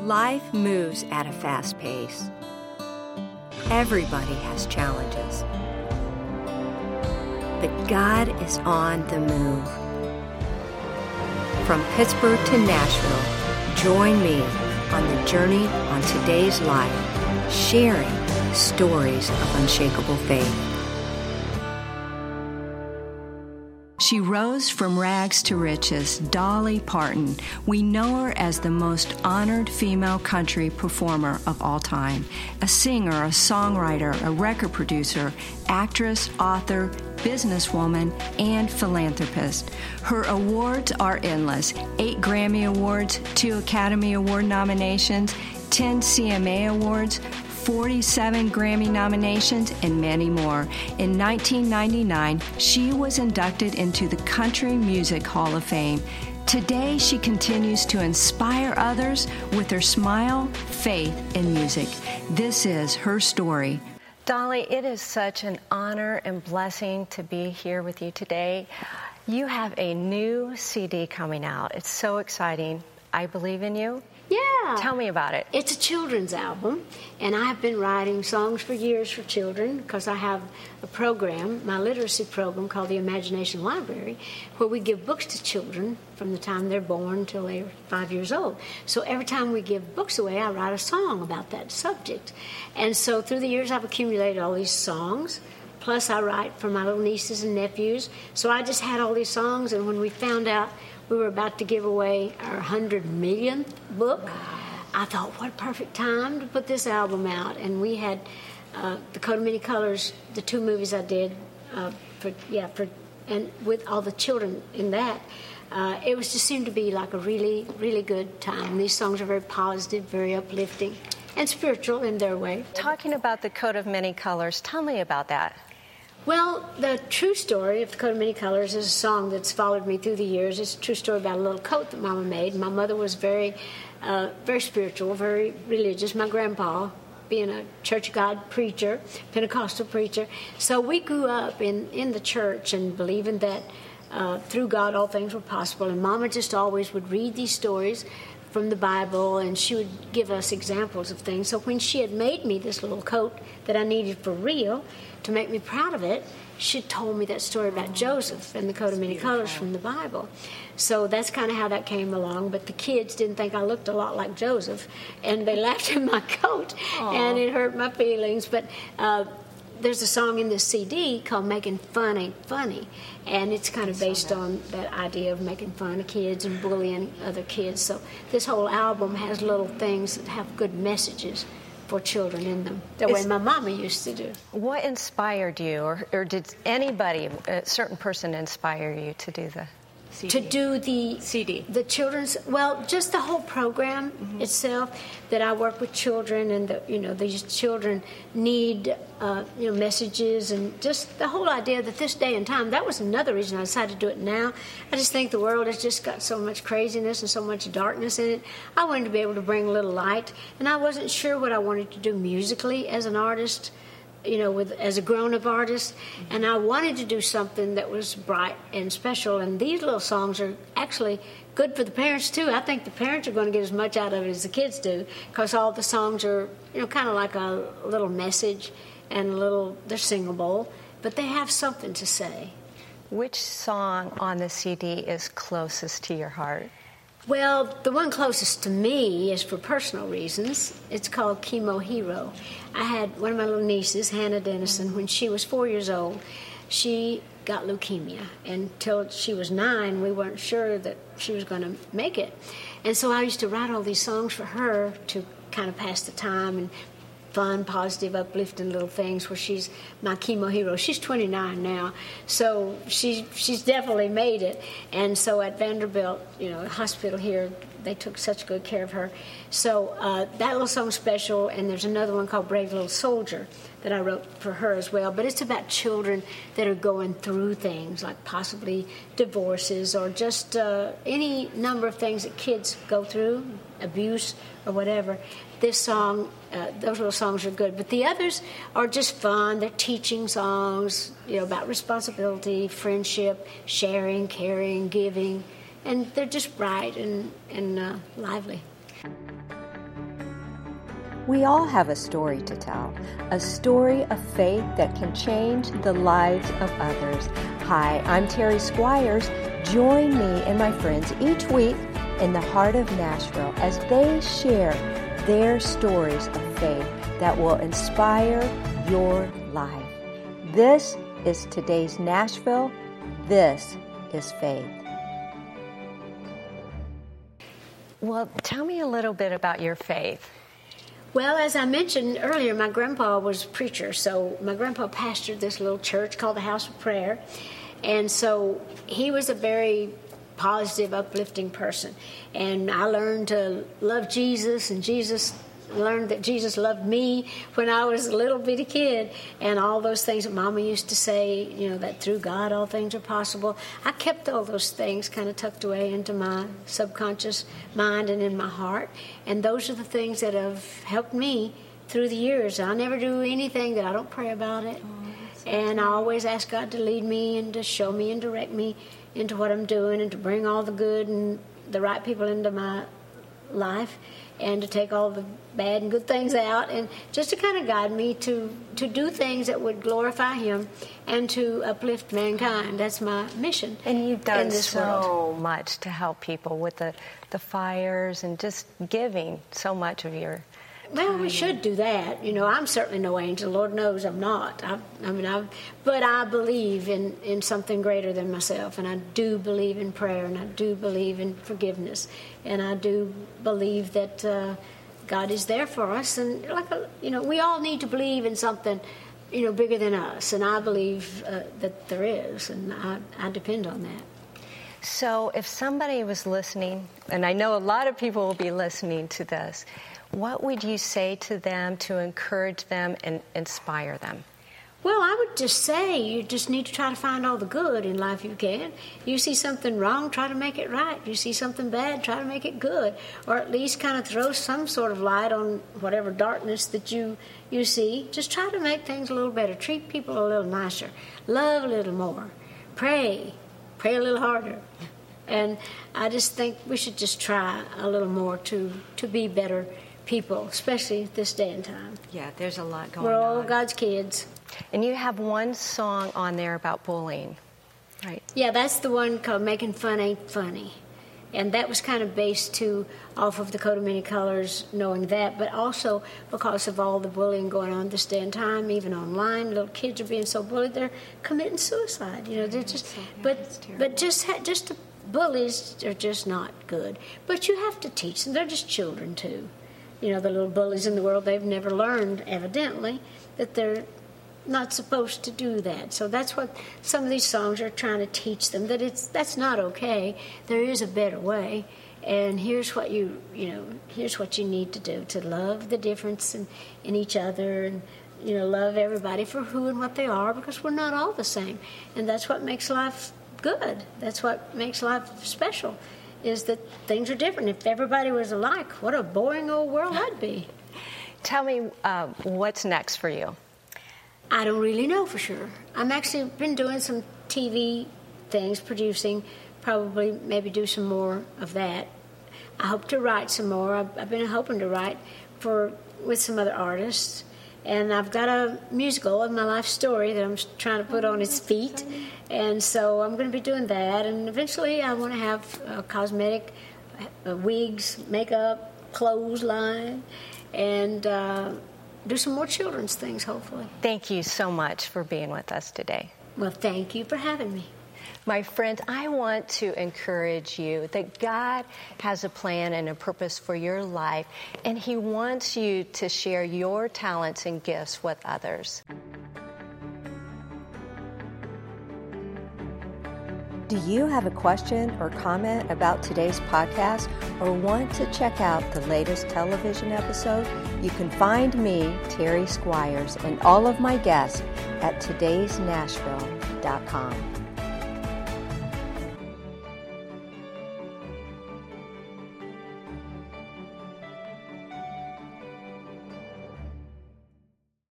Life moves at a fast pace. Everybody has challenges. But God is on the move. From Pittsburgh to Nashville, join me on the journey on today's life, sharing stories of unshakable faith. She rose from rags to riches, Dolly Parton. We know her as the most honored female country performer of all time. A singer, a songwriter, a record producer, actress, author, businesswoman, and philanthropist. Her awards are endless eight Grammy Awards, two Academy Award nominations, 10 CMA Awards, 47 Grammy nominations, and many more. In 1999, she was inducted into the Country Music Hall of Fame. Today, she continues to inspire others with her smile, faith, and music. This is her story. Dolly, it is such an honor and blessing to be here with you today. You have a new CD coming out. It's so exciting. I believe in you. Yeah. Tell me about it. It's a children's album, and I've been writing songs for years for children because I have a program, my literacy program called the Imagination Library, where we give books to children from the time they're born until they're five years old. So every time we give books away, I write a song about that subject. And so through the years, I've accumulated all these songs. Plus, I write for my little nieces and nephews. So I just had all these songs, and when we found out we were about to give away our 100 millionth book. I thought, what a perfect time to put this album out. And we had uh, the Coat of Many Colors, the two movies I did, uh, for yeah, for and with all the children in that. Uh, it was just seemed to be like a really, really good time. These songs are very positive, very uplifting, and spiritual in their way. Talking about the coat of many colors, tell me about that. Well, the true story of the coat of many colors is a song that's followed me through the years. It's a true story about a little coat that Mama made. My mother was very, uh, very spiritual, very religious. My grandpa, being a Church of God preacher, Pentecostal preacher, so we grew up in in the church and believing that uh, through God all things were possible. And Mama just always would read these stories from the Bible, and she would give us examples of things. So when she had made me this little coat that I needed for real to make me proud of it, she told me that story about Joseph and the coat of many colors from the Bible. So that's kind of how that came along. But the kids didn't think I looked a lot like Joseph, and they laughed at my coat, Aww. and it hurt my feelings. But uh, there's a song in this CD called "Making Fun Ain't Funny," and it's kind of based on that idea of making fun of kids and bullying other kids. So this whole album has little things that have good messages for children in them, the way my mama used to do. What inspired you, or, or did anybody, a certain person, inspire you to do the CD. to do the CD, the children's. Well, just the whole program mm-hmm. itself. That I work with children, and the, you know these children need uh, you know messages, and just the whole idea that this day and time. That was another reason I decided to do it now. I just think the world has just got so much craziness and so much darkness in it. I wanted to be able to bring a little light, and I wasn't sure what I wanted to do musically as an artist you know, with as a grown-up artist, and I wanted to do something that was bright and special. And these little songs are actually good for the parents too. I think the parents are going to get as much out of it as the kids do, because all the songs are, you know, kind of like a little message and a little. They're singable, but they have something to say. Which song on the CD is closest to your heart? Well, the one closest to me is for personal reasons. It's called Chemo Hero. I had one of my little nieces, Hannah Dennison, when she was four years old, she got leukemia. Until she was nine, we weren't sure that she was going to make it. And so I used to write all these songs for her to kind of pass the time and fun, positive, uplifting little things where she's my chemo hero. She's 29 now, so she's she's definitely made it. And so at Vanderbilt, you know, hospital here, they took such good care of her. So uh, that little song's special, and there's another one called Brave Little Soldier that I wrote for her as well. But it's about children that are going through things like possibly divorces or just uh, any number of things that kids go through, abuse or whatever this song, uh, those little songs are good. But the others are just fun. They're teaching songs, you know, about responsibility, friendship, sharing, caring, giving, and they're just bright and and uh, lively. We all have a story to tell, a story of faith that can change the lives of others. Hi, I'm Terry Squires. Join me and my friends each week in the heart of Nashville as they share their stories of faith that will inspire your life. This is today's Nashville. This is faith. Well, tell me a little bit about your faith. Well, as I mentioned earlier, my grandpa was a preacher, so my grandpa pastored this little church called the House of Prayer. And so he was a very positive, uplifting person. And I learned to love Jesus, and Jesus learned that Jesus loved me when I was a little bitty kid, and all those things that Mama used to say, you know, that through God all things are possible. I kept all those things kind of tucked away into my subconscious mind and in my heart, and those are the things that have helped me through the years. I never do anything that I don't pray about it, oh, and I always ask God to lead me and to show me and direct me into what I'm doing and to bring all the good and the right people into my life and to take all the bad and good things out and just to kind of guide me to to do things that would glorify him and to uplift mankind that's my mission and you've done so world. much to help people with the the fires and just giving so much of your well, we should do that. You know, I'm certainly no angel. Lord knows I'm not. I, I mean, I, but I believe in, in something greater than myself, and I do believe in prayer, and I do believe in forgiveness, and I do believe that uh, God is there for us. And like, a, you know, we all need to believe in something, you know, bigger than us, and I believe uh, that there is, and I, I depend on that. So, if somebody was listening, and I know a lot of people will be listening to this what would you say to them to encourage them and inspire them? Well, I would just say you just need to try to find all the good in life you can. You see something wrong, try to make it right. You see something bad, try to make it good, or at least kind of throw some sort of light on whatever darkness that you you see. Just try to make things a little better. Treat people a little nicer. Love a little more. Pray. Pray a little harder. And I just think we should just try a little more to to be better people, especially this day and time. Yeah, there's a lot going on. We're all on. God's kids. And you have one song on there about bullying, right? Yeah, that's the one called Making Fun Ain't Funny. And that was kind of based to off of the coat of many colors, knowing that, but also because of all the bullying going on this day and time, even online, little kids are being so bullied they're committing suicide. You know, they're just, but but just just the bullies are just not good. But you have to teach them; they're just children too you know, the little bullies in the world, they've never learned, evidently, that they're not supposed to do that. So that's what some of these songs are trying to teach them that it's that's not okay. There is a better way. And here's what you you know, here's what you need to do to love the difference in, in each other and you know, love everybody for who and what they are because we're not all the same. And that's what makes life good. That's what makes life special is that things are different. If everybody was alike, what a boring old world that'd be. Tell me uh, what's next for you. I don't really know for sure. I'm actually been doing some TV things, producing, probably maybe do some more of that. I hope to write some more. I've, I've been hoping to write for with some other artists and I've got a musical of my life story that I'm trying to put on its feet, and so I'm going to be doing that. And eventually, I want to have a cosmetic, uh, wigs, makeup, clothes line, and uh, do some more children's things. Hopefully. Thank you so much for being with us today. Well, thank you for having me. My friends, I want to encourage you that God has a plan and a purpose for your life, and He wants you to share your talents and gifts with others. Do you have a question or comment about today's podcast or want to check out the latest television episode? You can find me, Terry Squires, and all of my guests at today'snashville.com.